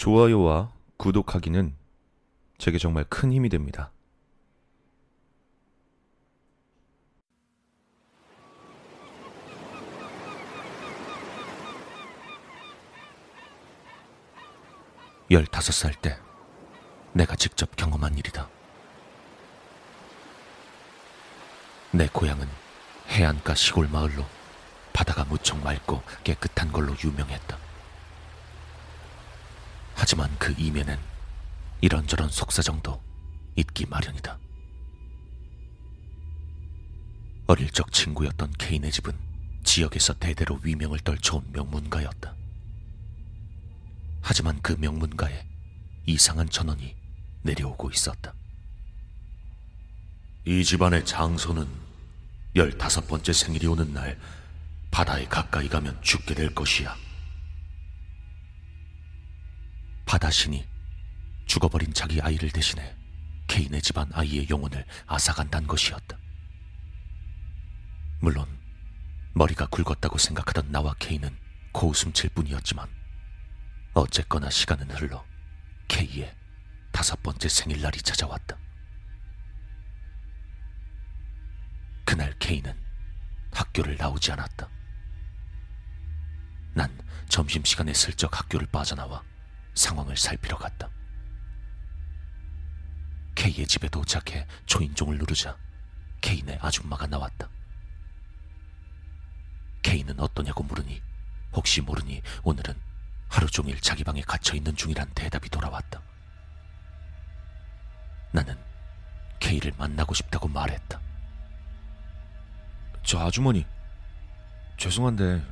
좋아요와 구독하기는 제게 정말 큰 힘이 됩니다. 열다섯 살 때 내가 직접 경험한 일이다. 내 고향은 해안가 시골 마을로 바다가 무척 맑고 깨끗한 걸로 유명했다. 하지만 그 이면엔 이런저런 속사정도 있기 마련이다. 어릴 적 친구였던 케인의 집은 지역에서 대대로 위명을 떨쳐온 명문가였다. 하지만 그 명문가에 이상한 전원이 내려오고 있었다. 이 집안의 장소는 열다섯 번째 생일이 오는 날 바다에 가까이 가면 죽게 될 것이야. 바다신이 죽어버린 자기 아이를 대신해 케인의 집안 아이의 영혼을 앗아간다는 것이었다. 물론 머리가 굵었다고 생각하던 나와 케인은 고웃음칠 뿐이었지만 어쨌거나 시간은 흘러 케이의 다섯 번째 생일날이 찾아왔다. 그날 케이는 학교를 나오지 않았다. 난 점심시간에 슬쩍 학교를 빠져나와 상황을 살피러 갔다. 케이의 집에 도착해 초인종을 누르자 케인의 아줌마가 나왔다. 케이는 어떠냐고 물으니 혹시 모르니 오늘은 하루 종일 자기 방에 갇혀 있는 중이란 대답이 돌아왔다. 나는 케이를 만나고 싶다고 말했다. 저 아주머니, 죄송한데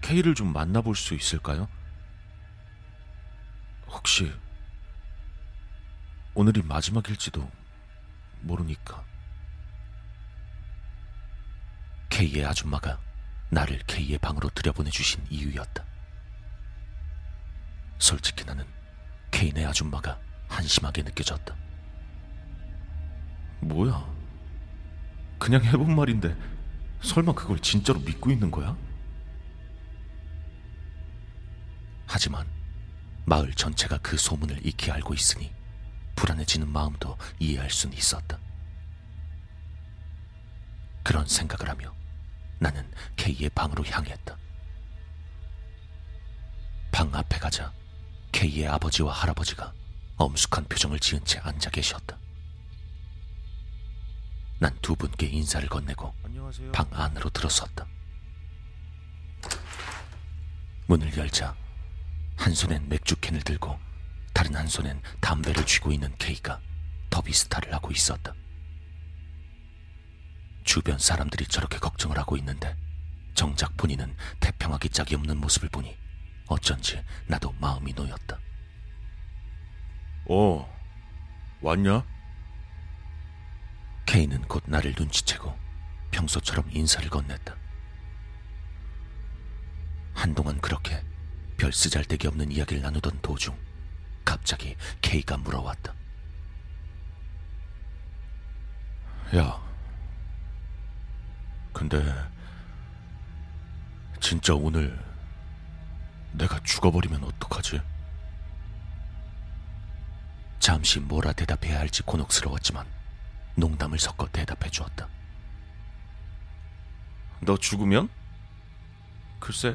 케이를 좀 만나볼 수 있을까요? 혹시 오늘이 마지막일지도 모르니까. 케이의 아줌마가 나를 케이의 방으로 들여보내주신 이유였다. 솔직히 나는 케인의 아줌마가 한심하게 느껴졌다. 뭐야? 그냥 해본 말인데 설마 그걸 진짜로 믿고 있는 거야? 하지만 마을 전체가 그 소문을 익히 알고 있으니 불안해지는 마음도 이해할 수는 있었다. 그런 생각을 하며 나는 케이의 방으로 향했다. 방 앞에 가자 케이의 아버지와 할아버지가 엄숙한 표정을 지은 채 앉아 계셨다. 난 두 분께 인사를 건네고 안녕하세요. 방 안으로 들어섰다. 문을 열자 한 손엔 맥주캔을 들고 다른 한 손엔 담배를 쥐고 있는 케이가 더비스타를 하고 있었다. 주변 사람들이 저렇게 걱정을 하고 있는데 정작 본인은 태평하기 짝이 없는 모습을 보니 어쩐지 나도 마음이 놓였다. 어, 왔냐? 케이는 곧 나를 눈치채고 평소처럼 인사를 건넸다. 한동안 그렇게 별 쓰잘데기 없는 이야기를 나누던 도중 갑자기 케이가 물어왔다. 야, 근데 진짜 오늘 내가 죽어버리면 어떡하지? 잠시 뭐라 대답해야 할지 곤혹스러웠지만 농담을 섞어 대답해 주었다. 너 죽으면? 글쎄,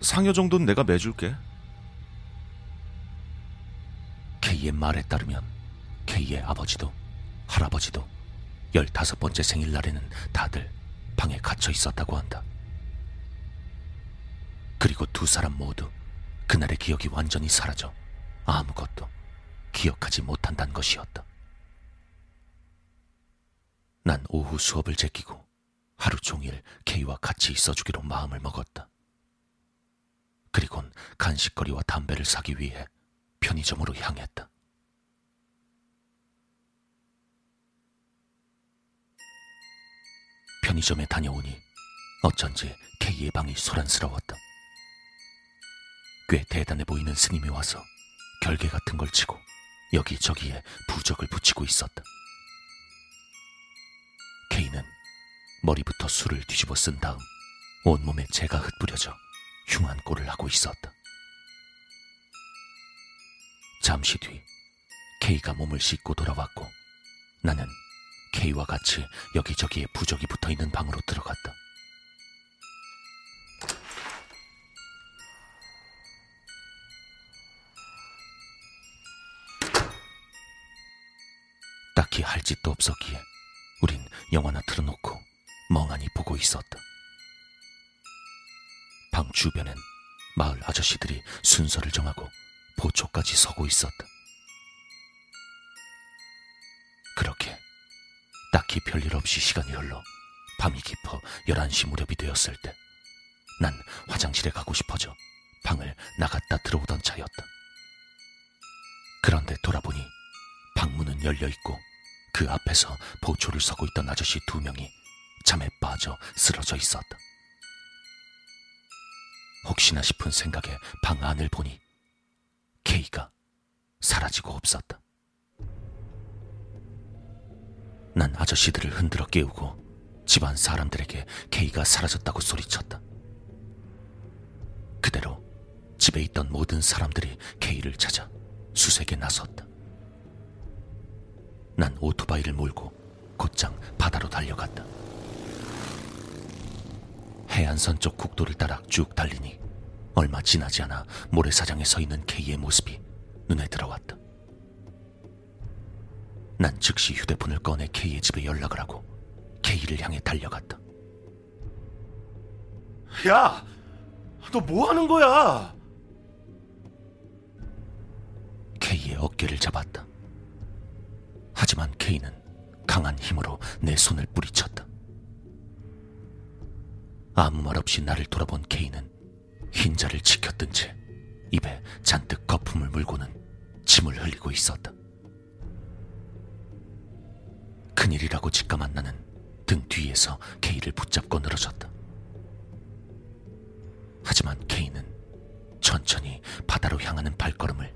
상여 정도는 내가 매줄게. 케이의 말에 따르면 케이의 아버지도 할아버지도 열다섯 번째 생일날에는 다들 방에 갇혀 있었다고 한다. 그리고 두 사람 모두 그날의 기억이 완전히 사라져 아무것도 기억하지 못한다는 것이었다. 난 오후 수업을 제끼고 하루 종일 케이와 같이 있어주기로 마음을 먹었다. 그리곤 간식거리와 담배를 사기 위해 편의점으로 향했다. 편의점에 다녀오니 어쩐지 케이의 방이 소란스러웠다. 꽤 대단해 보이는 스님이 와서 결계 같은 걸 치고 여기저기에 부적을 붙이고 있었다. 케이는 머리부터 술을 뒤집어 쓴 다음 온몸에 재가 흩뿌려져 흉한 꼴을 하고 있었다. 잠시 뒤 K가 몸을 씻고 돌아왔고 나는 K와 같이 여기저기에 부적이 붙어 있는 방으로 들어갔다. 딱히 할 짓도 없었기에 우린 영화나 틀어놓고 멍하니 보고 있었다. 방 주변엔 마을 아저씨들이 순서를 정하고 보초까지 서고 있었다. 그렇게 딱히 별일 없이 시간이 흘러 밤이 깊어 11시 무렵이 되었을 때 난 화장실에 가고 싶어져 방을 나갔다 들어오던 차였다. 그런데 돌아보니 방문은 열려 있고 그 앞에서 보초를 서고 있던 아저씨 두 명이 잠에 빠져 쓰러져 있었다. 혹시나 싶은 생각에 방 안을 보니 K가 사라지고 없었다. 난 아저씨들을 흔들어 깨우고 집안 사람들에게 K가 사라졌다고 소리쳤다. 그대로 집에 있던 모든 사람들이 K를 찾아 수색에 나섰다. 난 오토바이를 몰고 곧장 바다로 달려갔다. 해안선 쪽 국도를 따라 쭉 달리니 얼마 지나지 않아 모래사장에 서 있는 K의 모습이 눈에 들어왔다. 난 즉시 휴대폰을 꺼내 K의 집에 연락을 하고 K를 향해 달려갔다. 야, 너 뭐 하는 거야? K의 어깨를 잡았다. 하지만 K는 강한 힘으로 내 손을 뿌리쳤다. 아무 말 없이 나를 돌아본 K는 흰자를 지켰던 채 입에 잔뜩 거품을 물고는 침을 흘리고 있었다. 큰일이라고 직감한 나는 등 뒤에서 K를 붙잡고 늘어졌다. 하지만 K는 천천히 바다로 향하는 발걸음을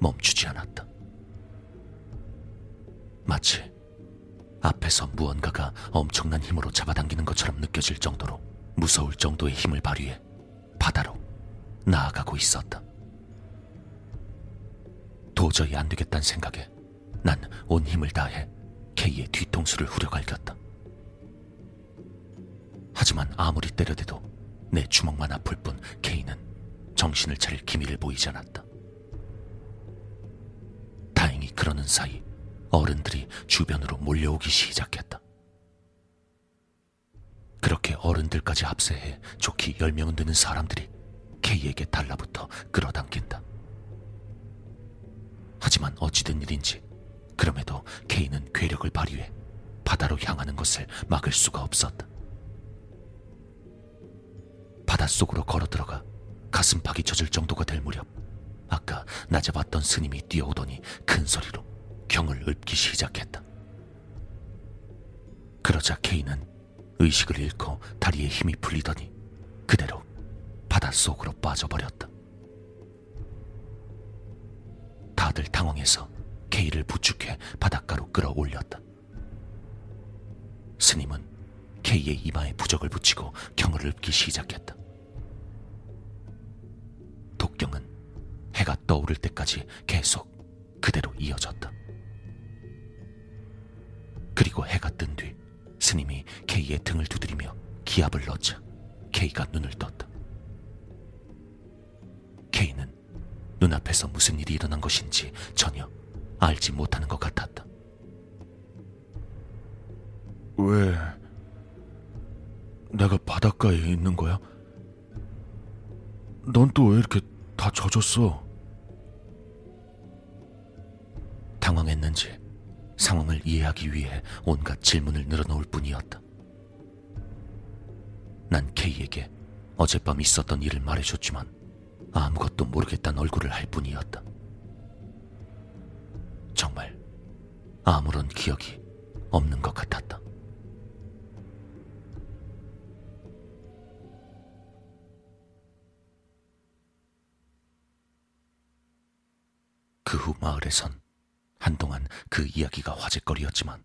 멈추지 않았다. 마치 앞에서 무언가가 엄청난 힘으로 잡아당기는 것처럼 느껴질 정도로 무서울 정도의 힘을 발휘해 바다로 나아가고 있었다. 도저히 안 되겠다는 생각에 난 온 힘을 다해 K의 뒤통수를 후려갈겼다. 하지만 아무리 때려대도 내 주먹만 아플 뿐 K는 정신을 차릴 기미를 보이지 않았다. 다행히 그러는 사이 어른들이 주변으로 몰려오기 시작했다. 어른들까지 합세해 좋기 열 명은 되는 사람들이 K에게 달라붙어 끌어당긴다. 하지만 어찌된 일인지 그럼에도 K는 괴력을 발휘해 바다로 향하는 것을 막을 수가 없었다. 바닷속으로 걸어 들어가 가슴팍이 젖을 정도가 될 무렵 아까 낮에 봤던 스님이 뛰어오더니 큰 소리로 경을 읊기 시작했다. 그러자 K는 의식을 잃고 다리에 힘이 풀리더니 그대로 바닷속으로 빠져버렸다. 다들 당황해서 K를 부축해 바닷가로 끌어올렸다. 스님은 K의 이마에 부적을 붙이고 경을 읊기 시작했다. 독경은 해가 떠오를 때까지 계속 그대로 이어졌다. 그리고 해가 뜬 뒤 스님이 K의 등을 두드리며 기압을 넣자 K가 눈을 떴다. K는 눈앞에서 무슨 일이 일어난 것인지 전혀 알지 못하는 것 같았다. 왜 내가 바닷가에 있는 거야? 넌 또 왜 이렇게 다 젖었어? 상황을 이해하기 위해 온갖 질문을 늘어놓을 뿐이었다. 난 K에게 어젯밤 있었던 일을 말해줬지만 아무것도 모르겠다는 얼굴을 할 뿐이었다. 정말 아무런 기억이 없는 것 같았다. 그 후 마을에선 한동안 그 이야기가 화제거리였지만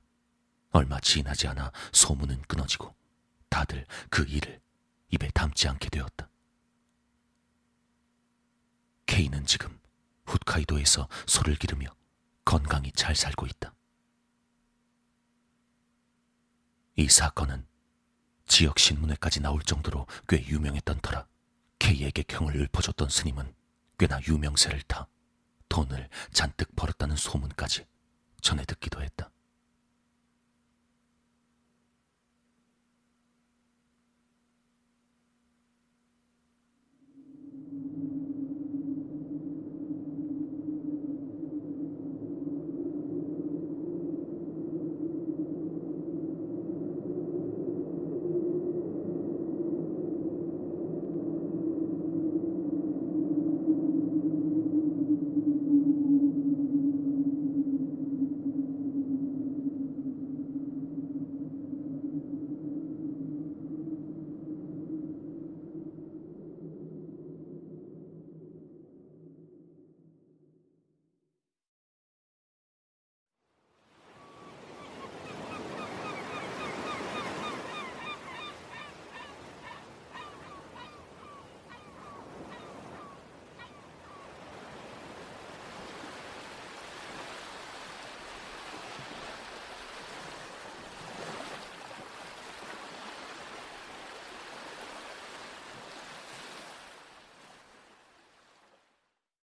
얼마 지나지 않아 소문은 끊어지고 다들 그 일을 입에 담지 않게 되었다. K는 지금 훗카이도에서 소를 기르며 건강히 잘 살고 있다. 이 사건은 지역 신문에까지 나올 정도로 꽤 유명했던 터라 K에게 경을 읊어줬던 스님은 꽤나 유명세를 타 돈을 잔뜩 벌었다는 소문까지 전해 듣기도 했다.